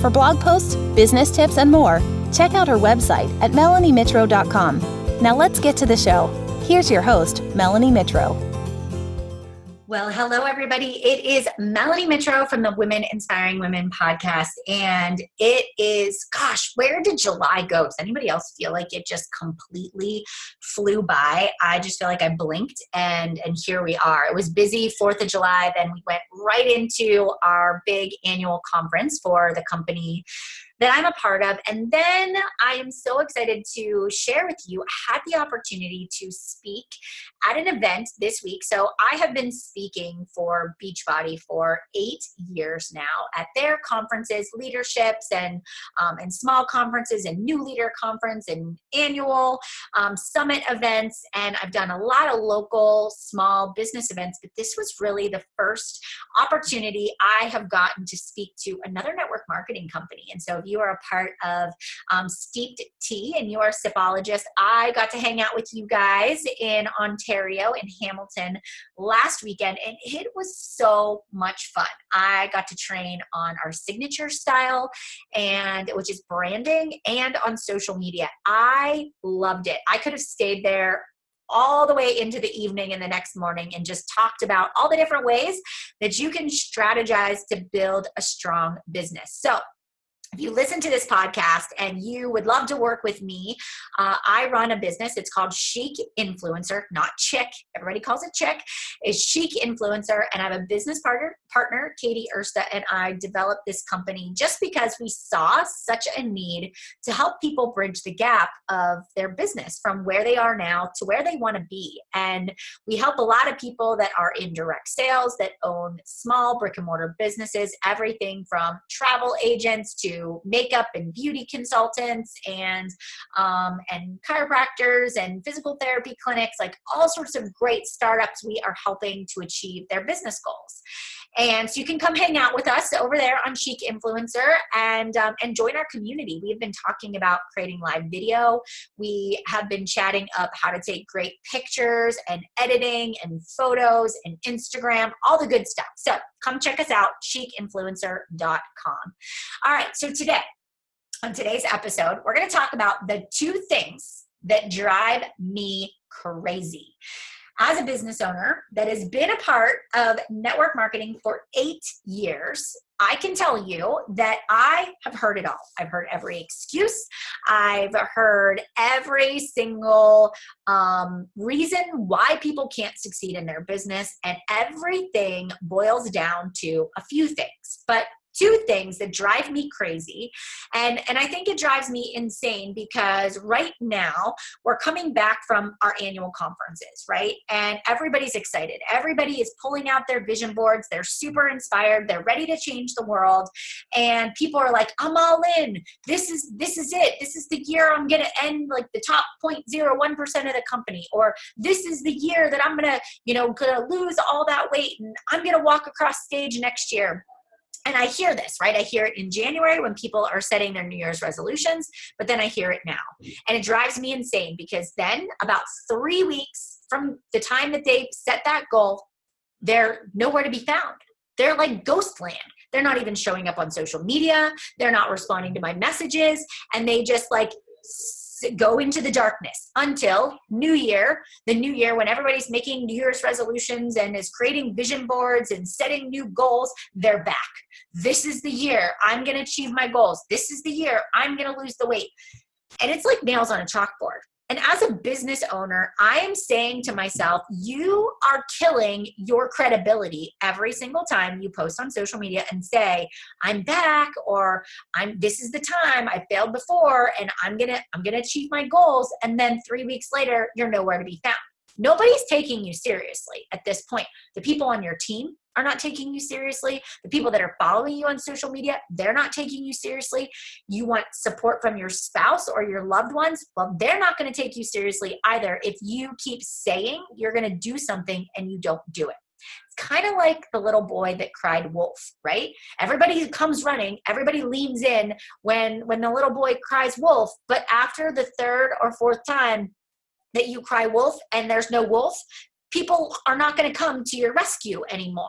For blog posts, business tips, and more, check out her website at melaniemitro.com. Now let's get to the show. Here's your host, Melanie Mitro. Well, hello, everybody. It is Melanie Mitro from the Women Inspiring Women podcast. And it is, gosh, where did July go? Does anybody else feel like it just completely flew by? I just feel like I blinked and, and here we are. It was busy 4th of July. Then we went right into our big annual conference for the company that I'm a part of. And then I am so excited to share with you. I had the opportunity to speak at an event this week. So I have been speaking for Beachbody for eight years now at their conferences, leaderships, and um, and small conferences, and new leader conference, and annual um, summit events. And I've done a lot of local small business events. But this was really the first opportunity I have gotten to speak to another network marketing company. And so if you are a part of um, Steeped Tea and you are a sipologist, I got to hang out with you guys in Ontario, in Hamilton last weekend, and it was so much fun. I got to train on our signature style, and which is branding, and on social media. I loved it. I could have stayed there all the way into the evening and the next morning and just talked about all the different ways that you can strategize to build a strong business. So, if you listen to this podcast and you would love to work with me, uh, I run a business. It's called Chic Influencer, not Chick. Everybody calls it Chick. It's Chic Influencer, and I have a business partner, partner Katie Ersta, and I developed this company just because we saw such a need to help people bridge the gap of their business from where they are now to where they want to be. And we help a lot of people that are in direct sales, that own small brick and mortar businesses, everything from travel agents to makeup and beauty consultants and um, and chiropractors and physical therapy clinics, like all sorts of great startups we are helping to achieve their business goals. And so you can come hang out with us over there on Chic Influencer and um, and join our community. We have been talking about creating live video. We have been chatting up how to take great pictures and editing and photos and Instagram, all the good stuff. So come check us out, chicinfluencer.com. All right, so today, on today's episode, we're going to talk about the two things that drive me crazy as a business owner that has been a part of network marketing for eight years, I can tell you that I have heard it all. I've heard every excuse. I've heard every single um, reason why people can't succeed in their business, and everything boils down to a few things. But two things that drive me crazy. And and i think it drives me insane because right now we're coming back from our annual conferences right? And everybody's excited. Everybody is pulling out their vision boards. They're super inspired. They're ready to change the world. And people are like i'm all in. This is this is it. This is the year i'm going to end like the top 0.01% of the company or this is the year that i'm going to you know going to lose all that weight and i'm going to walk across stage next year and I hear this, right? I hear it in January when people are setting their New Year's resolutions, but then I hear it now. And it drives me insane because then, about three weeks from the time that they set that goal, they're nowhere to be found. They're like ghost land. They're not even showing up on social media. They're not responding to my messages. And they just like go into the darkness until new year the new year when everybody's making new year's resolutions and is creating vision boards and setting new goals they're back. This is the year i'm going to achieve my goals. This is the year i'm going to lose the weight. And it's like nails on a chalkboard and as a business owner, I am saying to myself, you are killing your credibility every single time you post on social media and say, I'm back or I'm this is the time I failed before and I'm going to I'm going to achieve my goals and then 3 weeks later you're nowhere to be found. Nobody's taking you seriously at this point. The people on your team, are not taking you seriously. The people that are following you on social media, they're not taking you seriously. You want support from your spouse or your loved ones, well, they're not going to take you seriously either if you keep saying you're going to do something and you don't do it. It's kind of like the little boy that cried wolf, right? Everybody comes running, everybody leans in when when the little boy cries wolf, but after the third or fourth time that you cry wolf and there's no wolf, people are not going to come to your rescue anymore.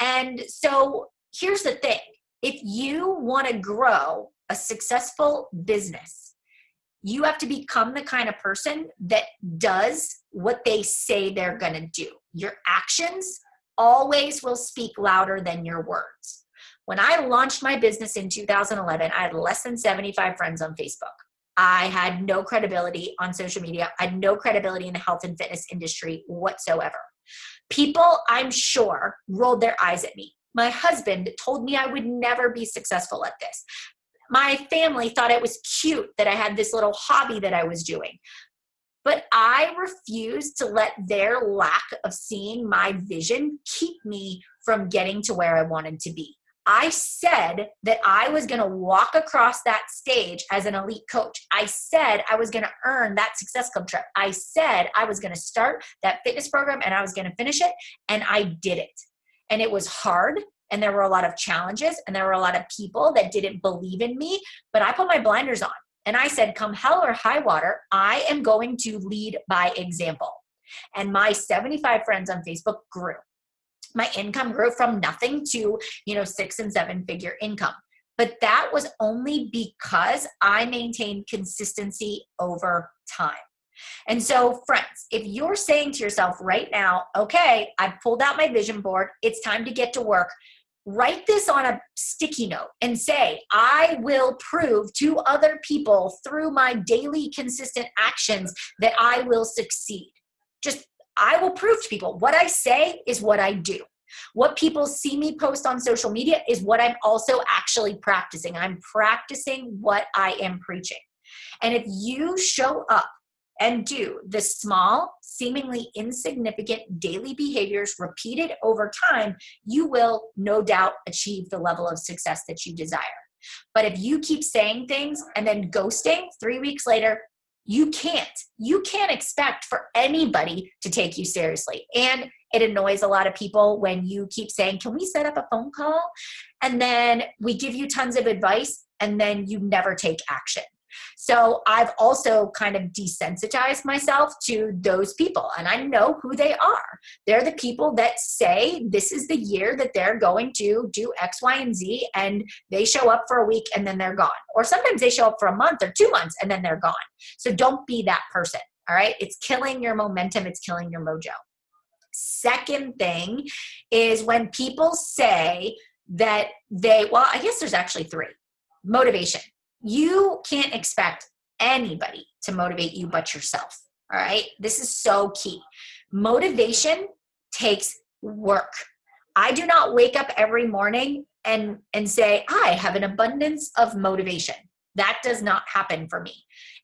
And so here's the thing if you want to grow a successful business, you have to become the kind of person that does what they say they're going to do. Your actions always will speak louder than your words. When I launched my business in 2011, I had less than 75 friends on Facebook. I had no credibility on social media. I had no credibility in the health and fitness industry whatsoever. People, I'm sure, rolled their eyes at me. My husband told me I would never be successful at this. My family thought it was cute that I had this little hobby that I was doing. But I refused to let their lack of seeing my vision keep me from getting to where I wanted to be. I said that I was going to walk across that stage as an elite coach. I said I was going to earn that Success Club trip. I said I was going to start that fitness program and I was going to finish it. And I did it. And it was hard. And there were a lot of challenges and there were a lot of people that didn't believe in me. But I put my blinders on and I said, come hell or high water, I am going to lead by example. And my 75 friends on Facebook grew my income grew from nothing to, you know, six and seven figure income. But that was only because I maintained consistency over time. And so, friends, if you're saying to yourself right now, okay, I've pulled out my vision board, it's time to get to work, write this on a sticky note and say, I will prove to other people through my daily consistent actions that I will succeed. Just I will prove to people what I say is what I do. What people see me post on social media is what I'm also actually practicing. I'm practicing what I am preaching. And if you show up and do the small, seemingly insignificant daily behaviors repeated over time, you will no doubt achieve the level of success that you desire. But if you keep saying things and then ghosting three weeks later, you can't. You can't expect for anybody to take you seriously. And it annoys a lot of people when you keep saying, Can we set up a phone call? And then we give you tons of advice and then you never take action. So I've also kind of desensitized myself to those people, and I know who they are. They're the people that say this is the year that they're going to do X, Y, and Z, and they show up for a week and then they're gone. Or sometimes they show up for a month or two months and then they're gone. So don't be that person. All right. It's killing your momentum, it's killing your mojo. Second thing is when people say that they, well, I guess there's actually three motivation you can't expect anybody to motivate you but yourself. All right. This is so key. Motivation takes work. I do not wake up every morning and and say I have an abundance of motivation. That does not happen for me.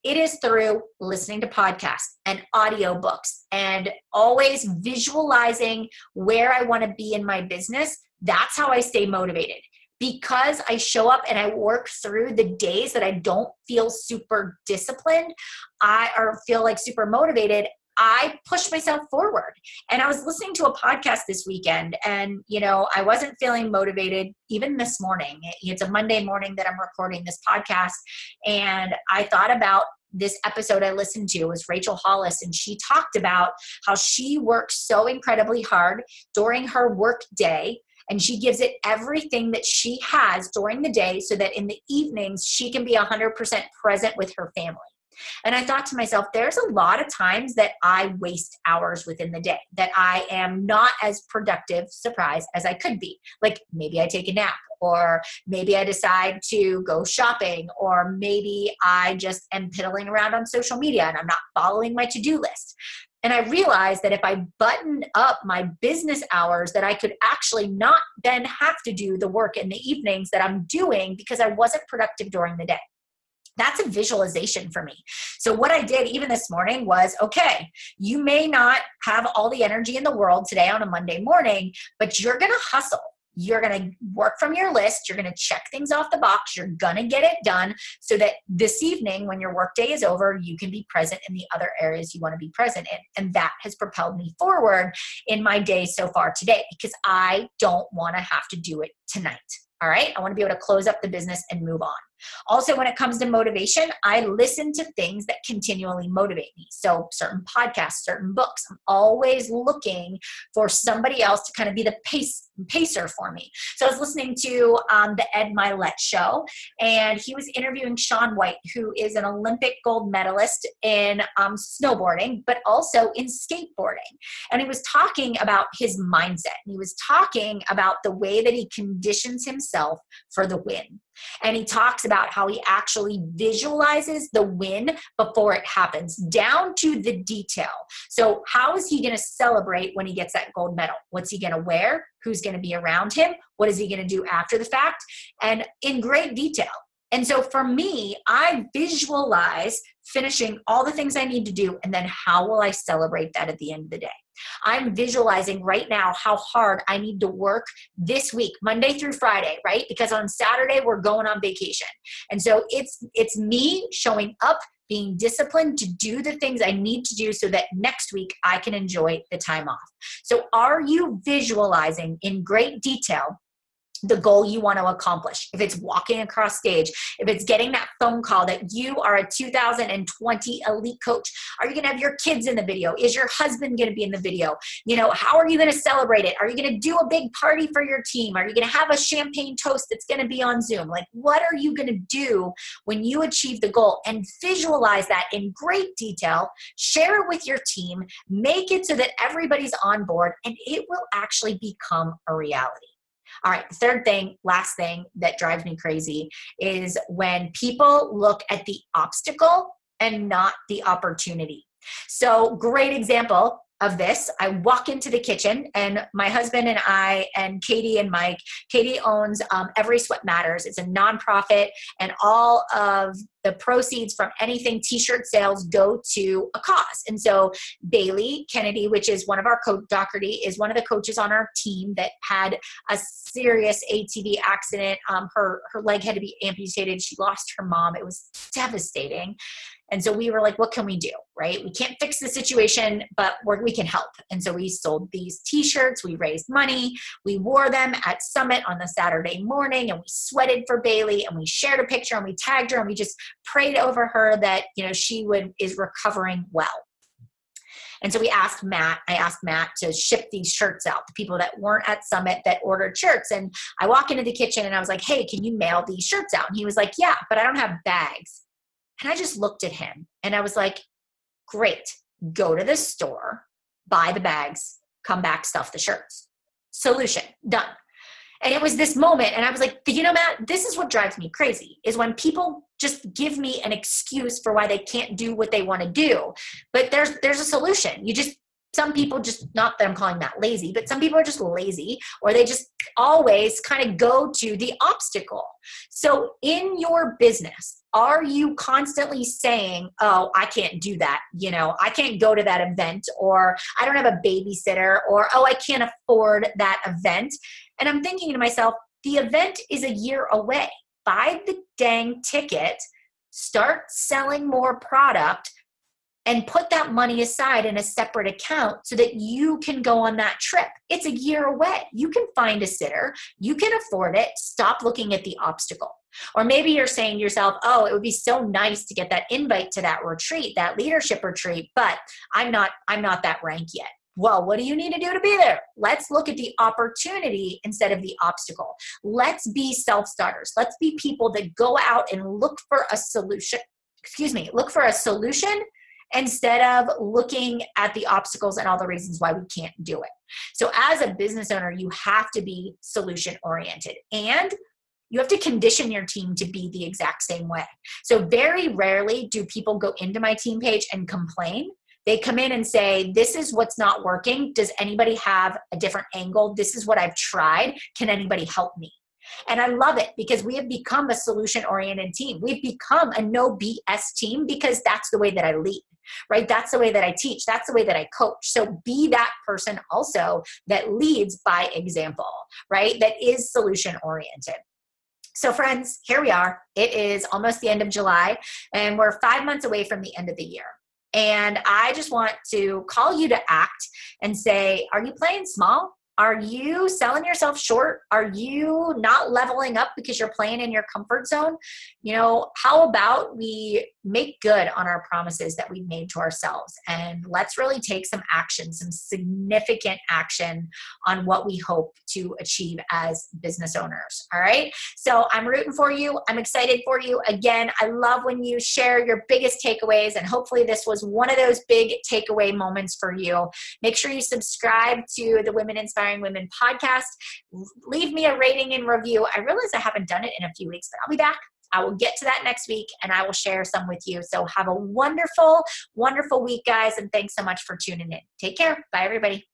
It is through listening to podcasts and audiobooks and always visualizing where I want to be in my business. That's how I stay motivated because I show up and I work through the days that I don't feel super disciplined, I or feel like super motivated, I push myself forward. And I was listening to a podcast this weekend and, you know, I wasn't feeling motivated even this morning. It's a Monday morning that I'm recording this podcast. And I thought about this episode I listened to was Rachel Hollis, and she talked about how she works so incredibly hard during her work day and she gives it everything that she has during the day so that in the evenings she can be 100% present with her family. And I thought to myself, there's a lot of times that I waste hours within the day, that I am not as productive, surprise, as I could be. Like maybe I take a nap, or maybe I decide to go shopping, or maybe I just am piddling around on social media and I'm not following my to do list. And I realized that if I buttoned up my business hours, that I could actually not then have to do the work in the evenings that I'm doing because I wasn't productive during the day. that's a visualization for me. So, what I did even this morning was okay, you may not have all the energy in the world today on a Monday morning, but you're going to hustle. You're going to work from your list. You're going to check things off the box. You're going to get it done so that this evening, when your workday is over, you can be present in the other areas you want to be present in. And that has propelled me forward in my day so far today because I don't want to have to do it tonight. All right. I want to be able to close up the business and move on. Also, when it comes to motivation, I listen to things that continually motivate me. So, certain podcasts, certain books. I'm always looking for somebody else to kind of be the pace pacer for me. So, I was listening to um, the Ed Mylett show, and he was interviewing Shaun White, who is an Olympic gold medalist in um, snowboarding, but also in skateboarding. And he was talking about his mindset. He was talking about the way that he conditions himself for the win. And he talks about how he actually visualizes the win before it happens, down to the detail. So, how is he going to celebrate when he gets that gold medal? What's he going to wear? Who's going to be around him? What is he going to do after the fact? And in great detail. And so for me, I visualize finishing all the things I need to do, and then how will I celebrate that at the end of the day? I'm visualizing right now how hard I need to work this week, Monday through Friday, right? Because on Saturday we're going on vacation. And so it's it's me showing up being disciplined to do the things I need to do so that next week I can enjoy the time off. So, are you visualizing in great detail the goal you want to accomplish. If it's walking across stage, if it's getting that phone call that you are a 2020 elite coach, are you going to have your kids in the video? Is your husband going to be in the video? You know, how are you going to celebrate it? Are you going to do a big party for your team? Are you going to have a champagne toast that's going to be on Zoom? Like, what are you going to do when you achieve the goal and visualize that in great detail? Share it with your team, make it so that everybody's on board, and it will actually become a reality. All right, the third thing, last thing that drives me crazy is when people look at the obstacle and not the opportunity. So, great example of this. I walk into the kitchen, and my husband and I, and Katie and Mike, Katie owns um, Every Sweat Matters. It's a nonprofit, and all of the proceeds from anything t-shirt sales go to a cause. And so Bailey Kennedy, which is one of our coach, Doherty, is one of the coaches on our team that had a serious ATV accident. Um, her her leg had to be amputated. She lost her mom. It was devastating. And so we were like, what can we do? Right? We can't fix the situation, but we can help. And so we sold these t shirts, we raised money, we wore them at Summit on the Saturday morning, and we sweated for Bailey, and we shared a picture, and we tagged her, and we just prayed over her that, you know, she would is recovering well. And so we asked Matt, I asked Matt to ship these shirts out the people that weren't at Summit that ordered shirts. And I walk into the kitchen and I was like, hey, can you mail these shirts out? And he was like, yeah, but I don't have bags. And I just looked at him and I was like, great, go to the store, buy the bags, come back, stuff the shirts. Solution, done. And it was this moment, and I was like, you know, Matt, this is what drives me crazy is when people just give me an excuse for why they can't do what they want to do. But there's there's a solution. You just some people just not that i'm calling that lazy but some people are just lazy or they just always kind of go to the obstacle so in your business are you constantly saying oh i can't do that you know i can't go to that event or i don't have a babysitter or oh i can't afford that event and i'm thinking to myself the event is a year away buy the dang ticket start selling more product and put that money aside in a separate account so that you can go on that trip. It's a year away. You can find a sitter, you can afford it. Stop looking at the obstacle. Or maybe you're saying to yourself, oh, it would be so nice to get that invite to that retreat, that leadership retreat, but I'm not I'm not that rank yet. Well, what do you need to do to be there? Let's look at the opportunity instead of the obstacle. Let's be self starters. Let's be people that go out and look for a solution. Excuse me, look for a solution instead of looking at the obstacles and all the reasons why we can't do it. So, as a business owner, you have to be solution oriented and you have to condition your team to be the exact same way. So, very rarely do people go into my team page and complain. They come in and say, This is what's not working. Does anybody have a different angle? This is what I've tried. Can anybody help me? And I love it because we have become a solution oriented team. We've become a no BS team because that's the way that I lead, right? That's the way that I teach. That's the way that I coach. So be that person also that leads by example, right? That is solution oriented. So, friends, here we are. It is almost the end of July, and we're five months away from the end of the year. And I just want to call you to act and say, are you playing small? Are you selling yourself short? Are you not leveling up because you're playing in your comfort zone? You know, how about we make good on our promises that we've made to ourselves and let's really take some action, some significant action on what we hope to achieve as business owners. All right. So I'm rooting for you. I'm excited for you. Again, I love when you share your biggest takeaways, and hopefully, this was one of those big takeaway moments for you. Make sure you subscribe to the Women Inspired Inspiring Women podcast. Leave me a rating and review. I realize I haven't done it in a few weeks, but I'll be back. I will get to that next week and I will share some with you. So have a wonderful, wonderful week, guys. And thanks so much for tuning in. Take care. Bye, everybody.